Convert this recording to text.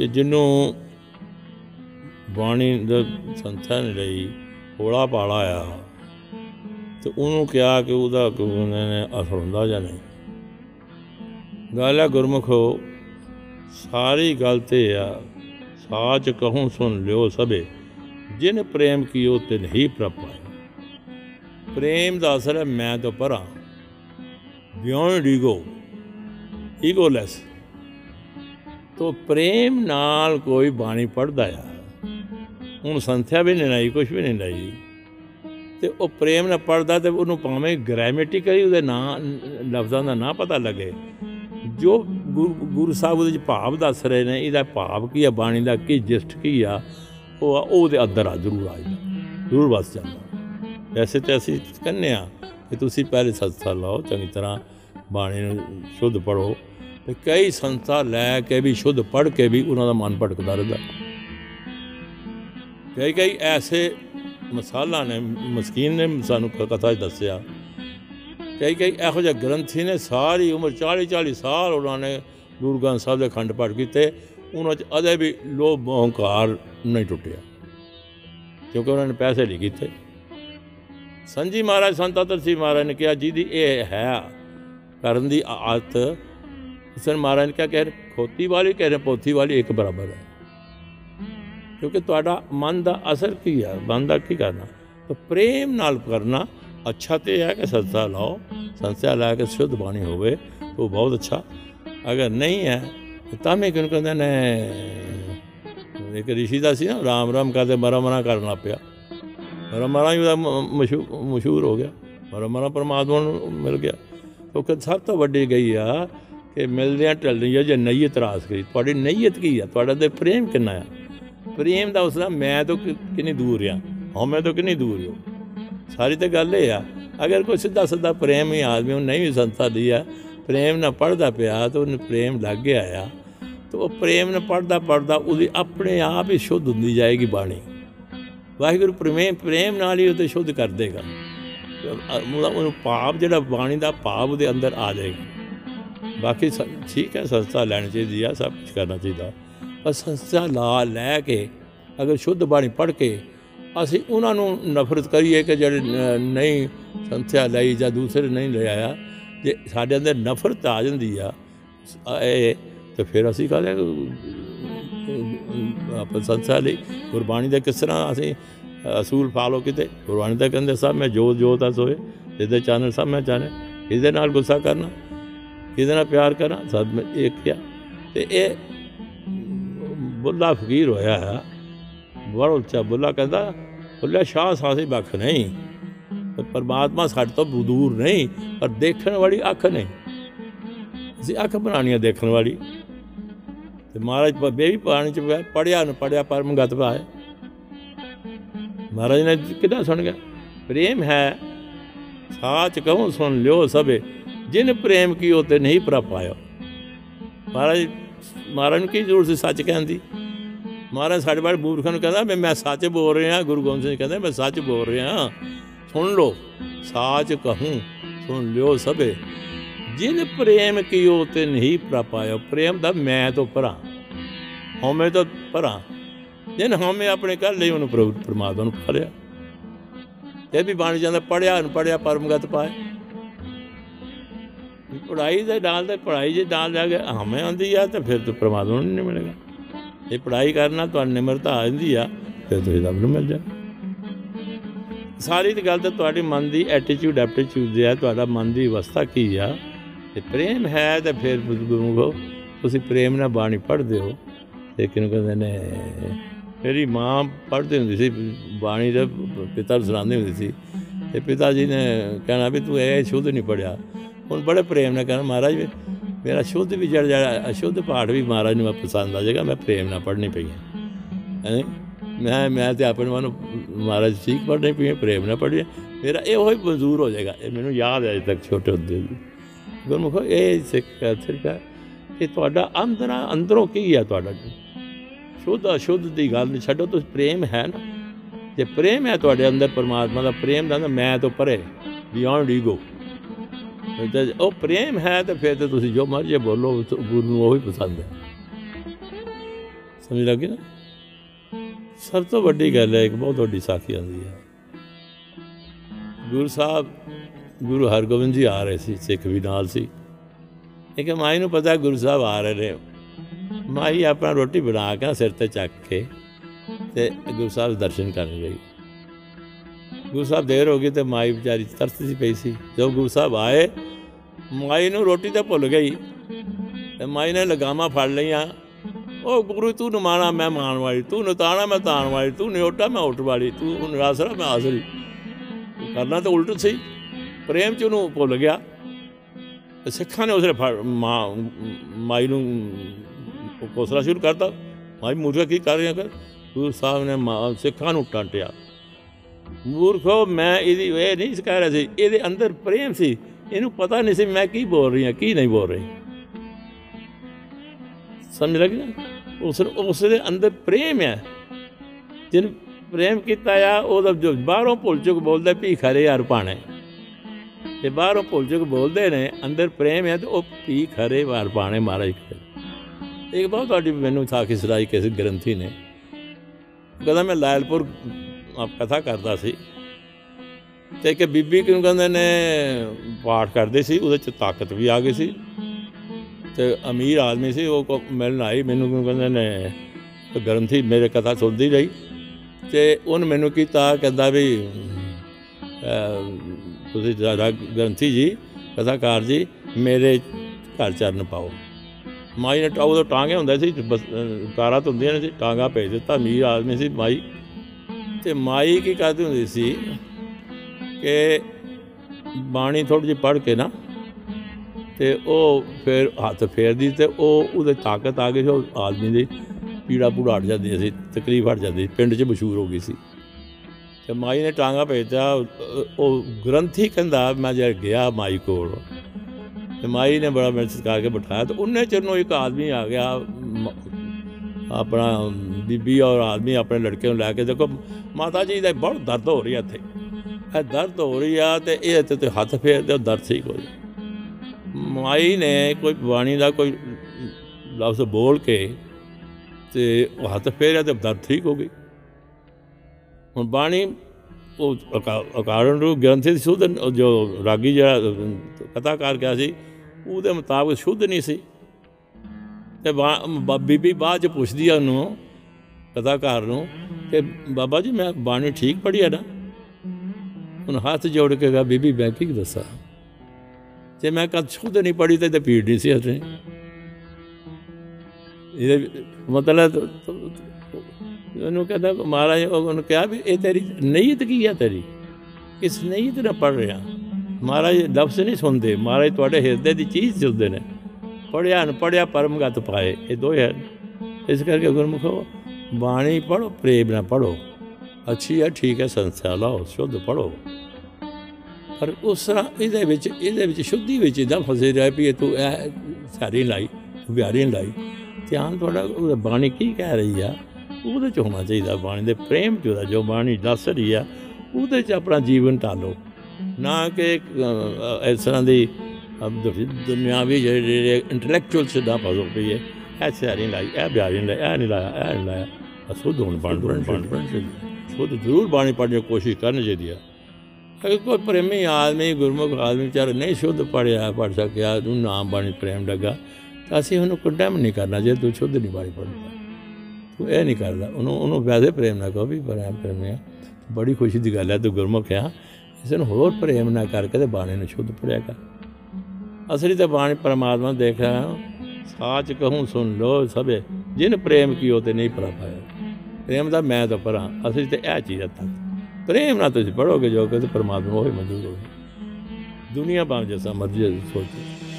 ਕਿ ਜਿਹਨੂੰ ਬਾਣੀ ਦਾ ਸੰਥਾ ਨੇ ਲਈ ਹੋਲਾ ਪਾਲਾ ਆ। ਤੇ ਉਹਨੂੰ ਕਿਹਾ ਕਿ ਉਹਦਾ ਕੋਈ ਉਹਨਾਂ ਨੇ ਅਸਰ ਹੁੰਦਾ ਜਾਂ ਨਹੀਂ। ਗੱਲ ਹੈ ਗੁਰਮੁਖੋ, ਸਾਰੀ ਗੱਲ ਤੇ ਆ, ਸਾਚ ਕਹੂੰ ਸੁਣ ਲਿਓ ਸਭੇ, ਜਿਨ ਪ੍ਰੇਮ ਕੀਓ ਤੇ ਨਹੀਂ ਪ੍ਰਪਾਇਆ ਪ੍ਰੇਮ ਦਾ ਅਸਰ ਹੈ, ਮੈਂ ਤੋਂ ਪਰਾਂ। Beyond ego egoless. ਤੋ ਪ੍ਰੇਮ ਨਾਲ ਕੋਈ ਬਾਣੀ ਪੜਦਾ ਆ। ਹੁਣ ਸੰਥਿਆ ਵੀ ਨਹੀਂ ਲਾਈ ਕੁਝ ਵੀ ਨਹੀਂ ਲਾਈ। ਤੇ ਉਹ ਪ੍ਰੇਮ ਨਾਲ ਪੜਦਾ ਤੇ ਉਹਨੂੰ ਭਾਵੇਂ ਗ੍ਰਾਮੈਟਿਕਲੀ ਉਹਦੇ ਨਾਂ, ਲਫ਼ਜ਼ਾਂ ਦਾ ਨਾਂ ਪਤਾ ਲੱਗੇ। ਜੋ ਗੁਰੂ ਗੁਰੂ ਸਾਹਿਬ ਉਹਦੇ ਚ ਭਾਵ ਦੱਸ ਰਹੇ ਨੇ, ਇਹਦਾ ਭਾਵ ਕੀ ਆ, ਬਾਣੀ ਦਾ ਕੀ ਜਿਸਟ ਕੀ ਆ, ਉਹ ਆ- ਉਹਦੇ ਅੰਦਰ ਆ, ਜ਼ਰੂਰ ਆ ਜਾਂਦਾ, ਜ਼ਰੂਰ ਵਸ ਜਾਂਦਾ। ਵੈਸੇ ਤੇ ਅਸੀਂ ਕਹਿੰਦੇ ਆ ਕਿ ਤੁਸੀਂ ਪਹਿਲੇ ਸੰਸਥਾ ਲਾਓ, ਚੰਗੀ ਤਰ੍ਹਾਂ ਬਾਣੀ ਨੂੰ ਸ਼ੁੱਧ ਪੜੋ ਤੇ ਕਈ ਸੰਸਥਾ ਲੈ ਕੇ ਵੀ, ਸ਼ੁੱਧ ਪੜ ਕੇ ਵੀ ਉਹਨਾਂ ਦਾ ਮਨ ਭਟਕਦਾ ਰਹਿੰਦਾ। ਕਈ ਕਈ ਐਸੇ ਮਸਾਲਾ ਨੇ, ਮਸਕੀਨ ਨੇ ਸਾਨੂੰ ਕ- ਕਥਾ 'ਚ ਦੱਸਿਆ। ਕਈ ਕਈ ਇਹੋ ਜਿਹੇ ਗ੍ਰੰਥੀ ਨੇ, ਸਾਰੀ ਉਮਰ 40 40 ਸਾਲ ਉਹਨਾਂ ਨੇ ਗੁਰੂ ਗ੍ਰੰਥ ਸਾਹਿਬ ਦੇ ਖੰਡ ਪਾਠ ਕੀਤੇ, ਉਹਨਾਂ 'ਚ ਅਜੇ ਵੀ ਲੋਭ ਮੋਹ ਹੰਕਾਰ ਨਹੀਂ ਟੁੱਟਿਆ। ਕਿਉਂਕਿ ਉਹਨਾਂ ਨੇ ਪੈਸੇ ਨਹੀਂ ਕੀਤੇ। ਸੰਜੀ ਮਹਾਰਾਜ, ਸੰਤ ਅਤਰ ਮਹਾਰਾਜ ਨੇ ਕਿਹਾ, ਜਿਹਦੀ ਇਹ ਹੈ, ਕਰਨ ਦੀ ਆ- ਆਦਤ ਹੁਸਨ ਮਹਾਰਾਜ ਨੇ ਕਿਹਾ ਕਿ ਖੋਤੀ ਵਾਲੀ ਕਹਿ ਰਹੇ ਪੋਥੀ ਵਾਲੀ ਇੱਕ ਬਰਾਬਰ ਹੈ ਕਿਉਂਕਿ ਤੁਹਾਡਾ ਮਨ ਦਾ ਅਸਰ ਕੀ ਹੈ ਮਨ ਦਾ ਕੀ ਕਰਨਾ ਤਾਂ ਪ੍ਰੇਮ ਨਾਲ ਕਰਨਾ ਅੱਛਾ ਤੇ ਹੈ ਕਿ ਸੰਸਥਾ ਲਾਓ ਸੰਸਥਾ ਲਾ ਕੇ ਸ਼ੁੱਧ ਬਾਣੀ ਹੋਵੇ ਤਾਂ ਬਹੁਤ ਅੱਛਾ ਅਗਰ ਨਹੀਂ ਹੈ ਤਾਂ ਮੈਂ ਕਿਉਂ ਕਹਿੰਦੇ ਨੇ ਇੱਕ ਰਿਸ਼ੀ ਦਾ ਸੀ ਨਾ ਰਾਮ ਰਾਮ ਕਰਦੇ ਮਰਾ ਮਰਾ ਕਰਨ ਲੱਗ ਪਿਆ ਮਰਾ ਮਰਾ ਹੀ ਉਹਦਾ ਮਸ਼ਹੂਰ ਮਸ਼ਹੂਰ ਹੋ ਗਿਆ ਮਰਾ ਮਰਾ ਪਰਮਾਤਮਾ ਨੂੰ ਮਿਲ ਗਿਆ ਉਹ ਕਿ ਸਭ ਤੋਂ ਵੱਡੀ ਗਈ ਆ ਕਿ ਮਿਲਦਿਆਂ ਢਲਦੀਆਂ ਜੇ ਨਈਅਤ ਰਾਸ ਕਰੀ। ਤੁਹਾਡੀ ਨਈਅਤ ਕੀ ਆ? ਤੁਹਾਡਾ ਤੇ ਪ੍ਰੇਮ ਕਿੰਨਾ ਆ? ਪ੍ਰੇਮ ਦਾ ਉਸਦਾ ਮੈਂ ਤਾਂ ਕਿ- ਕਿੰਨੀ ਦੂਰ ਆ? ਹਾਂ, ਮੈਂ ਤਾਂ ਕਿੰਨੀ ਦੂਰ ਹੋ ਸਾਰੀ ਤਾਂ ਗੱਲ ਇਹ ਆ। ਅਗਰ ਕੋਈ ਸਿੱਧਾ ਸਿੱਧਾ ਪ੍ਰੇਮ ਹੀ ਆਦਮੀ ਨੂੰ ਨਹੀਂ ਵੀ ਸੰਸਥਾ ਦੀ ਆ, ਪ੍ਰੇਮ ਨਾਲ ਪੜਦਾ ਪਿਆ, ਤਾਂ ਉਹਨੂੰ ਪ੍ਰੇਮ ਲੱਗ ਗਿਆ ਆ। ਤਾਂ ਉਹ ਪ੍ਰੇਮ ਨਾਲ ਪੜਦਾ ਪੜਦਾ ਉਹਦੀ ਆਪਣੇ ਆਪ ਹੀ ਸ਼ੁੱਧ ਹੁੰਦੀ ਜਾਏਗੀ ਬਾਣੀ। ਵਾਹਿਗੁਰੂ ਪ੍ਰੇਮ ਪ੍ਰੇਮ ਨਾਲ ਹੀ ਉਹ ਤੇ ਸ਼ੁੱਧ ਕਰ ਦੇਗਾ। ਉਹਦਾ, ਉਹਨੂੰ ਭਾਵ ਜਿਹੜਾ ਬਾਣੀ ਦਾ ਭਾਵ ਉਹਦੇ ਅੰਦਰ ਆ ਜਾਏਗਾ। ਬਾਕੀ ਸ- ਠੀਕ ਹੈ, ਸੰਸਥਾ ਲੈਣੀ ਚਾਹੀਦੀ ਆ, ਸਭ ਕੁਝ ਕਰਨਾ ਚਾਹੀਦਾ। ਪਰ ਸੰਸਥਾ ਲਾ, ਲੈ ਕੇ ਅਗਰ ਸ਼ੁੱਧ ਬਾਣੀ ਪੜ੍ਹ ਕੇ ਅਸੀਂ ਉਹਨਾਂ ਨੂੰ ਨਫ਼ਰਤ ਕਰੀਏ ਕਿ ਜਿਹੜੇ ਨ- ਨਹੀਂ ਸੰਸਥਾ ਲਈ ਜਾਂ ਦੂਸਰੇ ਨਹੀਂ ਲੈ ਆਇਆ, ਜੇ ਸਾਡੇ ਅੰਦਰ ਨਫ਼ਰਤ ਆ ਜਾਂਦੀ ਆ, ਸ- ਇਹ, ਤੇ ਫਿਰ ਅਸੀਂ ਕਹਦੇ ਆਪਾਂ ਸੰਸਥਾ ਲਈ ਗੁਰਬਾਣੀ ਦਾ ਕਿਸ ਤਰ੍ਹਾਂ ਅਸੀਂ ਅਸੂਲ ਫਾਲੋ ਕੀਤੇ? ਗੁਰਬਾਣੀ ਦਾ ਕਹਿੰਦੇ ਸਭ ਮੈਂ ਜੋਤ ਜੋਤ ਆ ਸੋਏ, ਇਹਦੇ ਚਾਨਣ ਸਭ ਮੈਂ ਚਾਹਨੇ ਇਹਦੇ ਨਾਲ ਗੁੱਸਾ ਕਰਨਾ। ਕਿਹਦੇ ਨਾਲ ਪਿਆਰ ਕਰਾਂ ਸਭ ਮੈਂ ਇੱਕ ਆ ਤੇ ਇਹ ਬੁੱਲਾ ਫਕੀਰ ਹੋਇਆ ਹੈ। ਬੜਾ ਉੱਚਾ ਬੁੱਲਾ ਕਹਿੰਦਾ, ਬੁੱਲਾ ਸ਼ਾਹ ਸਾਸੀ ਬੱਖ ਨਹੀਂ। ਤੇ ਪਰਮਾਤਮਾ ਸਾਡੇ ਤੋਂ ਦੂਰ ਨਹੀਂ, ਪਰ ਦੇਖਣ ਵਾਲੀ ਅੱਖ ਨਹੀਂ। ਅਸੀਂ ਅੱਖ ਬਣਾਉਣੀ ਆ ਦੇਖਣ ਵਾਲੀ। ਤੇ ਮਹਾਰਾਜ ਪ- ਬੇਵੀ ਪਾਣੀ ਚ ਪੜਿਆ ਨਾ ਪੜਿਆ ਪਰਮ ਗਤ ਪਾਏ ਮਹਾਰਾਜ ਨੇ ਕਿਦਾਂ ਸੁਣ ਗਿਆ? ਪ੍ਰੇਮ ਹੈ, ਸਾਚ ਕਹੂੰ ਸੁਣ ਲਿਓ ਸਭੇ। ਜਿਨ ਪ੍ਰੇਮ ਕੀਓ ਤੇ ਨਹੀਂ ਪ੍ਰਪਾਇਓ ਮਹਾਰਾਜ ਮਹਾਰਾਜ ਨੂੰ ਕੀ ਜ਼ਰੂਰਤ ਸੀ ਸੱਚ ਕਹਿਣ ਦੀ? ਮਹਾਰਾਜ ਸਾਡੇ ਬਾਰੇ ਮੂਰਖਾਂ ਨੂੰ ਕਹਿੰਦਾ ਮੈਂ ਮੈਂ ਸੱਚ ਬੋਲ ਰਿਹਾ, ਗੁਰੂ ਗੋਬਿੰਦ ਸਿੰਘ ਕਹਿੰਦਾ, ਮੈਂ ਸੱਚ ਬੋਲ ਰਿਹਾ। ਸੁਣ ਲੋ ਸਾਚ ਕਹੂੰ, ਸੁਣ ਲਿਓ ਸਭੇ। ਜਿਨ ਪ੍ਰੇਮ ਕੀਓ ਤੇ ਨਹੀਂ ਪ੍ਰਪਾਇਓ ਪ੍ਰੇਮ ਦਾ ਮੈਂ ਤੋਂ ਪਰਾਂ ਹਉਮੈ ਤੋਂ ਪਰਾਂ ਜਿਨ ਹਉਮੈ ਆਪਣੇ ਕਰ ਲਈ ਉਹਨੂੰ ਪ੍ਰਭੂ ਪਰਮਾਤਮਾ ਨੂੰ ਪਾ ਲਿਆ ਇਹ ਵੀ ਬਣ ਜਾਂਦਾ ਪੜਿਆ ਨੂੰ ਪੜਿਆ ਪਰਮਗਤ ਪਾਏ। ਪੜਾਈ ਦੇ ਨਾਲ ਤੇ ਪੜਾਈ ਜੇ ਨਾਲ ਜਾ ਕੇ ਹਮੇ ਆਉਂਦੀ ਆ ਤੇ ਫਿਰ ਤੇ ਪਰਮਾਤਮਾ ਨੂੰ ਨਹੀਂ ਮਿਲੇਗਾ। ਇਹ ਪੜਾਈ ਕਰਨਾ ਤੁਹਾਨੂੰ ਨਿਮਰਤਾ ਆ ਜਾਂਦੀ ਆ, ਫਿਰ ਤੁਸੀਂ ਰੱਬ ਨੂੰ ਮਿਲ ਜਾ ਸਾਰੀ ਦੀ ਗੱਲ ਤਾਂ ਤੁਹਾਡੇ ਮਨ ਦੀ ਐਟੀਟਿਊਡ ਐਪਟੀਟਿਊਡ ਦੇ ਆ, ਤੁਹਾਡਾ ਮਨ ਦੀ ਅਵਸਥਾ ਕੀ ਆ? ਤੇ ਪ੍ਰੇਮ ਹੈ ਤੇ ਫਿਰ ਗੁਰੂ ਤੁਸੀਂ ਪ੍ਰੇਮ ਨਾਲ ਬਾਣੀ ਪੜ੍ਹਦੇ ਹੋ ਤੇ ਕਿਨੂੰ ਕਹਿੰਦੇ ਨੇ, ਮੇਰੀ ਮਾਂ ਪੜ੍ਹਦੀ ਹੁੰਦੀ ਸੀ, ਬਾਣੀ ਦੇ ਪਿਤਾ ਨੂੰ ਸੁਣਾਉਂਦੀ ਹੁੰਦੀ ਸੀ, ਤੇ ਪਿਤਾ ਜੀ ਨੇ ਕਹਿਣਾ ਵੀ ਤੂੰ ਇਹ ਸ਼ੁੱਧ ਨਹੀਂ ਪੜਿਆ ਹੁਣ ਬੜੇ ਪ੍ਰੇਮ ਨਾਲ ਕਹਿਣਾ, ਮਹਾਰਾਜ ਵੀ ਮੇਰਾ ਸ਼ੁੱਧ ਵੀ ਜਿਹੜਾ ਜਿਹੜਾ, ਅਸ਼ੁੱਧ ਪਾਠ ਵੀ ਮਹਾਰਾਜ ਨੂੰ ਪਸੰਦ ਆ ਜਾਏਗਾ ਮੈਂ ਪ੍ਰੇਮ ਨਾਲ ਪੜ੍ਹਨੀ ਪਈ ਹੈ? ਮੈਂ ਮੈਂ ਤੇ ਆਪਣੇ ਮਨ ਮਹਾਰਾਜ ਠੀਕ ਪੜ੍ਹਨੀ ਪਈ ਹੈ ਪ੍ਰੇਮ ਨਾਲ ਪੜ੍ਹੀ ਮੇਰਾ ਇਹੋ ਹੀ ਮਨਜ਼ੂਰ ਹੋ ਜਾਏਗਾ ਇਹ ਮੈਨੂੰ ਯਾਦ ਹੈ ਅਜੇ ਤੱਕ ਛੋਟੇ ਹੁੰਦੇ ਗੁਰਮੁਖੋ, ਇਹ ਸਿੱਖ ਸਿਰਕਾ ਕਿ ਤੁਹਾਡਾ ਅੰਦਰਾਂ, ਅੰਦਰੋਂ ਕੀ ਹੈ ਤੁਹਾਡਾ? ਸ਼ੁੱਧ, ਅਸ਼ੁੱਧ ਦੀ ਗੱਲ ਨਹੀਂ, ਛੱਡੋ ਤੁਸੀਂ, ਪ੍ਰੇਮ ਹੈ ਨਾ। ਜੇ ਪ੍ਰੇਮ ਹੈ ਤੁਹਾਡੇ ਅੰਦਰ, ਪਰਮਾਤਮਾ ਦਾ ਪ੍ਰੇਮ ਦਾ ਮੈਂ ਤੋਂ ਪਰੇ ਬਿਯੋਂਡ ਈਗੋ ਤੇ ਉਹ ਪ੍ਰੇਮ ਹੈ ਤੇ ਫਿਰ ਤੇ ਤੁਸੀਂ ਜੋ ਮਰਜ਼ੀ ਬੋਲੋ ਗੁਰੂ ਨੂੰ ਉਹ ਹੀ ਪਸੰਦ ਹੈ। ਸਮਝ ਲੱਗੀ ਨਾ? ਸਭ ਤੋਂ ਵੱਡੀ ਗੱਲ ਹੈ, ਇੱਕ ਬਹੁਤ ਵੱਡੀ ਸਾਖੀ ਆਉਂਦੀ ਹੈ। ਗੁਰੂ ਸਾਹਿਬ, ਗੁਰੂ ਹਰਗੋਬਿੰਦ ਜੀ ਆ ਰਹੇ ਸੀ, ਸਿੱਖ ਵੀ ਨਾਲ ਸੀ। ਇੱਕ ਮਾਈ ਨੂੰ ਪਤਾ ਗੁਰੂ ਸਾਹਿਬ ਆ ਰਹੇ ਨੇ। ਮਾਈ ਆਪਣਾ ਰੋਟੀ ਬਣਾ ਕੇ ਸਿਰ ਤੇ ਚੱਕ ਕੇ ਤੇ ਗੁਰੂ ਸਾਹਿਬ ਦੇ ਦਰਸ਼ਨ ਕਰਨ ਗਈ। ਗੁਰੂ ਸਾਹਿਬ ਦੇਰ ਹੋ ਗਈ ਤੇ ਮਾਈ ਵਿਚਾਰੀ ਤਰਸਦੀ ਪਈ ਸੀ। ਜਦੋਂ ਗੁਰੂ ਸਾਹਿਬ ਆਏ ਮਾਈ ਨੂੰ ਰੋਟੀ ਤਾਂ ਭੁੱਲ ਗਈ ਤੇ ਮਾਈ ਨੇ ਲਗਾਮਾਂ ਫੜ ਲਈਆਂ। ਉਹ ਗੁਰੂ, ਤੂੰ ਨਮਾਣਾ, ਮੈਂ ਮਾਣ ਵਾਲੀ, ਤੂੰ ਨਤਾਣਾ, ਮੈਂ ਤਾਣ ਵਾਲੀ, ਤੂੰ ਨਿਓਟਾ ਮੈਂ ਉੱਠ ਵਾਲੀ, ਤੂੰ ਨਿਰਾਸਰਾ, ਮੈਂ ਆਸਰੀ। ਕਰਨਾ ਤਾਂ ਉਲਟ ਸੀ, ਪ੍ਰੇਮ ਚ ਉਹਨੂੰ ਭੁੱਲ ਗਿਆ। ਤੇ ਸਿੱਖਾਂ ਨੇ ਉਸਨੇ ਫੜ, ਮਾਂ, ਮਾਈ ਨੂੰ ਕੋਸਲਾ ਸ਼ੁਰੂ ਕਰਤਾ। ਮਾਈ ਮੂਰਖਾ ਕੀ ਕਰ ਰਿਹਾ ਕਰ? ਗੁਰੂ ਸਾਹਿਬ ਨੇ ਮਾਂ- ਸਿੱਖਾਂ ਨੂੰ ਟਾਂਟਿਆ। ਮੂਰਖੋ, ਮੈਂ ਇਹਦੀ, ਇਹ ਨਹੀਂ ਕਹਿ ਰਿਹਾ ਸੀ, ਇਹਦੇ ਅੰਦਰ ਪ੍ਰੇਮ ਸੀ। ਇਹਨੂੰ ਪਤਾ ਨਹੀਂ ਸੀ ਮੈਂ ਕੀ ਬੋਲ ਰਹੀ ਹਾਂ, ਕੀ ਨਹੀਂ ਬੋਲ ਰਹੀ। ਸਮਝ ਲੱਗੀ ਨਾ? ਉਸ ਉਸ ਦੇ ਅੰਦਰ ਪ੍ਰੇਮ ਹੈ। ਜਿਨ ਪ੍ਰੇਮ ਕੀਤਾ ਆ ਉਹਦਾ ਜੋ ਬਾਹਰੋਂ ਭੁੱਲ ਚੁੱਕ ਬੋਲਦਾ, ਭੀ ਖਰੇ ਯਾਰ ਪਾਣੇ ਤੇ ਬਾਹਰੋਂ ਭੁੱਲ ਚੁੱਕ ਬੋਲਦੇ ਨੇ, ਅੰਦਰ ਪ੍ਰੇਮ ਹੈ, ਤੇ ਉਹ ਭੀ ਖਰੇ ਵਾਰ ਪਾਣੇ ਮਹਾਰਾਜ ਕਰੇ। ਇੱਕ ਬਹੁਤ ਤੁਹਾਡੀ ਮੈਨੂੰ ਸਾਖੀ ਸੁਣਾਈ ਕਿਸੇ ਗ੍ਰੰਥੀ ਨੇ। ਕਹਿੰਦਾ ਮੈਂ ਲਾਇਲਪੁਰ ਆਪ ਕਥਾ ਕਰਦਾ ਸੀ। ਤੇ ਕਿ ਬੀਬੀ ਕਿਉਂ ਕਹਿੰਦੇ ਨੇ ਪਾਠ ਕਰਦੇ ਸੀ ਉਹਦੇ ਚ ਤਾਕਤ ਵੀ ਆ ਗਈ ਸੀ। ਤੇ ਅਮੀਰ ਆਦਮੀ ਸੀ ਉਹ ਕੋ- ਮਿਲਣ ਆਈ ਮੈਨੂੰ ਕਿਉਂ ਕਹਿੰਦੇ ਨੇ ਤੇ ਗ੍ਰੰਥੀ ਮੇਰੇ ਕਥਾ ਸੁਣਦੀ ਰਹੀ। ਤੇ ਉਹਨੇ ਮੈਨੂੰ ਕੀਤਾ ਕਹਿੰਦਾ ਵੀ ਅਹ, ਤੁਸੀਂ ਜ਼ਿਆਦਾ ਗ੍ਰੰਥੀ ਜੀ ਕਥਾਕਾਰ ਜੀ ਮੇਰੇ ਘਰ ਚਰਨ ਪਾਓ। ਮਾਈ ਨੇ ਟਾ- ਉਦੋਂ ਟਾਂਗੇ ਹੁੰਦੇ ਸੀ ਬਸ ਅਹ, ਕਾਰਾਂ ਤਾਂ ਹੁੰਦੀਆਂ ਨੇ ਸੀ ਟਾਂਗਾ ਭੇਜ ਦਿੱਤਾ ਅਮੀਰ ਆਦਮੀ ਸੀ ਮਾਈ। ਤੇ ਮਾਈ ਕੀ ਕਰਦੀ ਹੁੰਦੀ ਸੀ ਕਿ ਬਾਣੀ ਥੋੜੀ ਜਿਹੀ ਪੜ੍ਹ ਕੇ ਨਾ ਤੇ ਉਹ ਫਿਰ ਹੱਥ ਫੇਰਦੀ ਤੇ ਉਹ ਉਹਦੇ ਤਾਕਤ ਆ ਗਈ ਸੀ ਉਹ ਆਦਮੀ ਦੀ ਪੀੜਾ ਪੂੜਾ ਹਟ ਜਾਂਦੀ ਸੀ ਤਕਲੀਫ ਹਟ ਜਾਂਦੀ ਸੀ, ਪਿੰਡ 'ਚ ਮਸ਼ਹੂਰ ਹੋ ਗਈ ਸੀ। ਤੇ ਮਾਈ ਨੇ ਟਾਂਗਾ ਭੇਜਿਆ ਉਹ- ਉਹ ਗ੍ਰੰਥੀ ਕਹਿੰਦਾ ਮੈਂ ਜਦ ਗਿਆ ਮਾਈ ਕੋਲ ਤੇ ਮਾਈ ਨੇ ਬੜਾ ਮਿਹਨਤ ਕਰਕੇ ਬਿਠਾਇਆ ਤੇ ਉਹਨੇ ਚਿਰ ਨੂੰ ਇੱਕ ਆਦਮੀ ਆ ਗਿਆ ਮ- ਆਪਣਾ ਬੀਬੀ ਔਰ ਆਦਮੀ ਆਪਣੇ ਲੜਕੇ ਨੂੰ ਲੈ ਕੇ ਦੇਖੋ ਮਾਤਾ ਜੀ ਦਾ ਬਹੁਤ ਦਰਦ ਹੋ ਰਹੀ ਹੈ ਇੱਥੇ। ਇਹ ਦਰਦ ਹੋ ਰਹੀ ਆ ਤੇ ਇਹ ਤੇ- ਤੇ ਹੱਥ ਫੇਰਦੇ, ਉਹ ਦਰਦ ਠੀਕ ਹੋ ਜਾਏ ਮਾਈ ਨੇ ਕੋਈ ਬਾਣੀ ਦਾ ਕੋਈ ਲਫ਼ਜ਼ ਬੋਲ ਕੇ ਤੇ ਉਹ ਹੱਥ ਫੇਰਿਆ ਤੇ ਦਰਦ ਠੀਕ ਹੋ ਗਈ। ਹੁਣ ਬਾਣੀ ਉਹ ਅਕਾ- ਅਕਾਰਨ ਰੂਪ ਗ੍ਰੰਥੀ ਦੀ ਸ਼ੁੱਧ ਉਹ ਜੋ ਰਾਗੀ ਜਿਹੜਾ ਕਥਾਕਾਰ ਗਿਆ ਸੀ, ਉਹਦੇ ਮੁਤਾਬਕ ਸ਼ੁੱਧ ਨਹੀਂ ਸੀ। ਤੇ ਬਾ- ਬ- ਬੀਬੀ ਬਾਅਦ ਚ ਪੁੱਛਦੀ ਆ ਉਹਨੂੰ ਕਥਾਕਾਰ ਨੂੰ ਕਿ ਬਾਬਾ ਜੀ ਮੈਂ ਬਾਣੀ ਠੀਕ ਪੜ੍ਹੀ ਆ ਨਾ? ਹੁਣ ਹੱਥ ਜੋੜ ਕੇ ਕਹਾ, ਬੀਬੀ, ਮੈਂ ਕੀ ਦੱਸਾਂ? ਜੇ ਮੈਂ ਕਦ ਸ਼ੁੱਧ ਨਹੀਂ ਪੜ੍ਹੀ ਤੇ ਤੇ ਪੀੜ ਨਹੀਂ ਸੀ ਹਟਣੀ ਇਹਦੇ ਮਤਲਬ ਤ- ਤ- ਉਹਨੂੰ ਕਹਿੰਦਾ, ਮਹਾਰਾਜ ਉਹਨੂੰ ਕਿਹਾ ਵੀ ਇਹ ਤੇਰੀ ਨੀਅਤ ਕੀ ਆ ਤੇਰੀ? ਕਿਸ ਨੀਅਤ ਨਾਲ ਪੜ ਰਿਹਾ? ਮਹਾਰਾਜ ਲਫ਼ਜ਼ ਨਹੀਂ ਸੁਣਦੇ। ਮਹਾਰਾਜ ਤੁਹਾਡੇ ਹਿਰਦੇ ਦੀ ਚੀਜ਼ ਸੁਣਦੇ ਨੇ। ਪੜਿਆ ਨ ਪੜਿਆ ਪਰਮਗਤ ਪਾਏ। ਇਹ ਦੋ ਹੈ ਇਸ ਕਰਕੇ ਗੁਰਮੁਖੋ, ਬਾਣੀ ਪੜੋ ਪ੍ਰੇਮ ਨਾਲ ਪੜੋ ਅੱਛੀ ਹੈ, ਠੀਕ ਹੈ ਸੰਸਥਾ ਲਾਓ, ਸ਼ੁੱਧ ਪੜੋ ਪਰ ਉਸ ਤਰ੍ਹਾਂ ਇਹਦੇ ਵਿੱਚ ਇਹਦੇ ਵਿੱਚ ਸ਼ੁੱਧੀ ਵਿੱਚ ਇਦਾਂ ਫਸੇ ਰਹਿ ਇਹ ਤੂੰ ਇਹ ਸਾਰੀ ਲਾਈ ਵਿਹਾਰੀ ਲਾਈ। ਧਿਆਨ ਤੁਹਾਡਾ ਉਹ ਬਾਣੀ ਕੀ ਕਹਿ ਰਹੀ ਆ? ਉਹਦੇ ਚ ਹੋਣਾ ਚਾਹੀਦਾ ਬਾਣੀ ਦੇ ਪ੍ਰੇਮ ਚ ਉਹਦਾ ਜੋ ਬਾਣੀ ਦੱਸ ਰਹੀ ਆ ਉਹਦੇ ਚ ਆਪਣਾ ਜੀਵਨ ਢਾਲੋ ਨਾ ਕਿ ਇਸ ਤਰ੍ਹਾਂ ਦੀ ਦੁਨਿਆਵੀ ਜਿਹੜੇ ਇੰਟੈਲੈਕਚੁਅਲ ਸਿੱਧਾ ਫਸੋ ਪਈ ਹੈ ਇਹ ਸਾਰੀ ਲਾਈ ਇਹ ਬਿਹਾਰੀ ਲਾਈ ਇਹ ਨਹੀਂ ਲਾਇਆ ਇਹ ਨਹੀਂ ਲਾਇਆ। ਅਸੁੱਧ ਹੋਣ ਬਣ ਬਣ ਬਣ। ਸ਼ੁੱਧ ਜ਼ਰੂਰ ਬਾਣੀ ਪੜ੍ਹਨ ਦੀ ਕੋਸ਼ਿਸ਼ ਕਰਨੀ ਚਾਹੀਦੀ ਆ। ਕੋਈ ਪ੍ਰੇਮੀ ਆਦਮੀ, ਗੁਰਮੁਖ ਆਦਮੀ ਵਿਚਾਰਾ ਨਹੀਂ ਸ਼ੁੱਧ ਪੜਿਆ ਪੜ ਸਕਿਆ ਨੂੰ ਨਾਮ ਬਾਣੀ ਪ੍ਰੇਮ ਲੱਗਾ, ਤਾਂ ਅਸੀਂ ਉਹਨੂੰ ਕੰਡੈਮ ਨਹੀਂ ਕਰਨਾ, ਜੇ ਤੂੰ ਸ਼ੁੱਧ ਨਹੀਂ ਬਾਣੀ ਪੜਦਾ ਤੂੰ ਇਹ ਨਹੀਂ ਕਰਦਾ। ਉਹਨੂੰ ਉਹਨੂੰ ਵੈਸੇ ਪ੍ਰੇਮ ਨਾ ਕਹੋ ਵੀ ਪ੍ਰੇਮ ਪ੍ਰੇਮਿਆ ਬੜੀ ਖੁਸ਼ੀ ਦੀ ਗੱਲ ਹੈ, ਤੂੰ ਗੁਰਮੁਖ ਆ। ਇਸ ਨੂੰ ਹੋਰ ਪ੍ਰੇਮ ਨਾ ਕਰਕੇ ਤੇ ਬਾਣੀ ਨੂੰ ਸ਼ੁੱਧ ਪੜਿਆ ਕਰ। ਅਸਲੀ ਤਾਂ ਬਾਣੀ ਪਰਮਾਤਮਾ ਦੇਖ ਰਿਹਾ ਹਾਂ। ਸਾਚ ਕਹੂੰ, ਸੁਣ ਲੋ ਸਭੇ। ਜਿਨ ਪ੍ਰੇਮ ਕੀਓ ਤੇ ਨਹੀਂ ਪਰਾ ਪਾਇਆ ਪ੍ਰੇਮ ਦਾ ਮੈਂ ਤਾਂ ਪਰਾਂ। ਅਸਲੀ ਤੇ ਇਹ ਚੀਜ਼ ਹੈ ਤੱਕ ਪ੍ਰੇਮ ਨਾਲ ਤੁਸੀਂ ਪੜੋਗੇ ਜੋ ਕਿ ਤੇ ਪਰਮਾਤਮਾ ਉਹ ਹੀ ਮਨਜ਼ੂਰ ਹੋਵੇ ਦੁਨੀਆ ਭਾਵੇਂ ਜਿਸਾ ਮਰਜ਼ੀ ਸੋਚੇ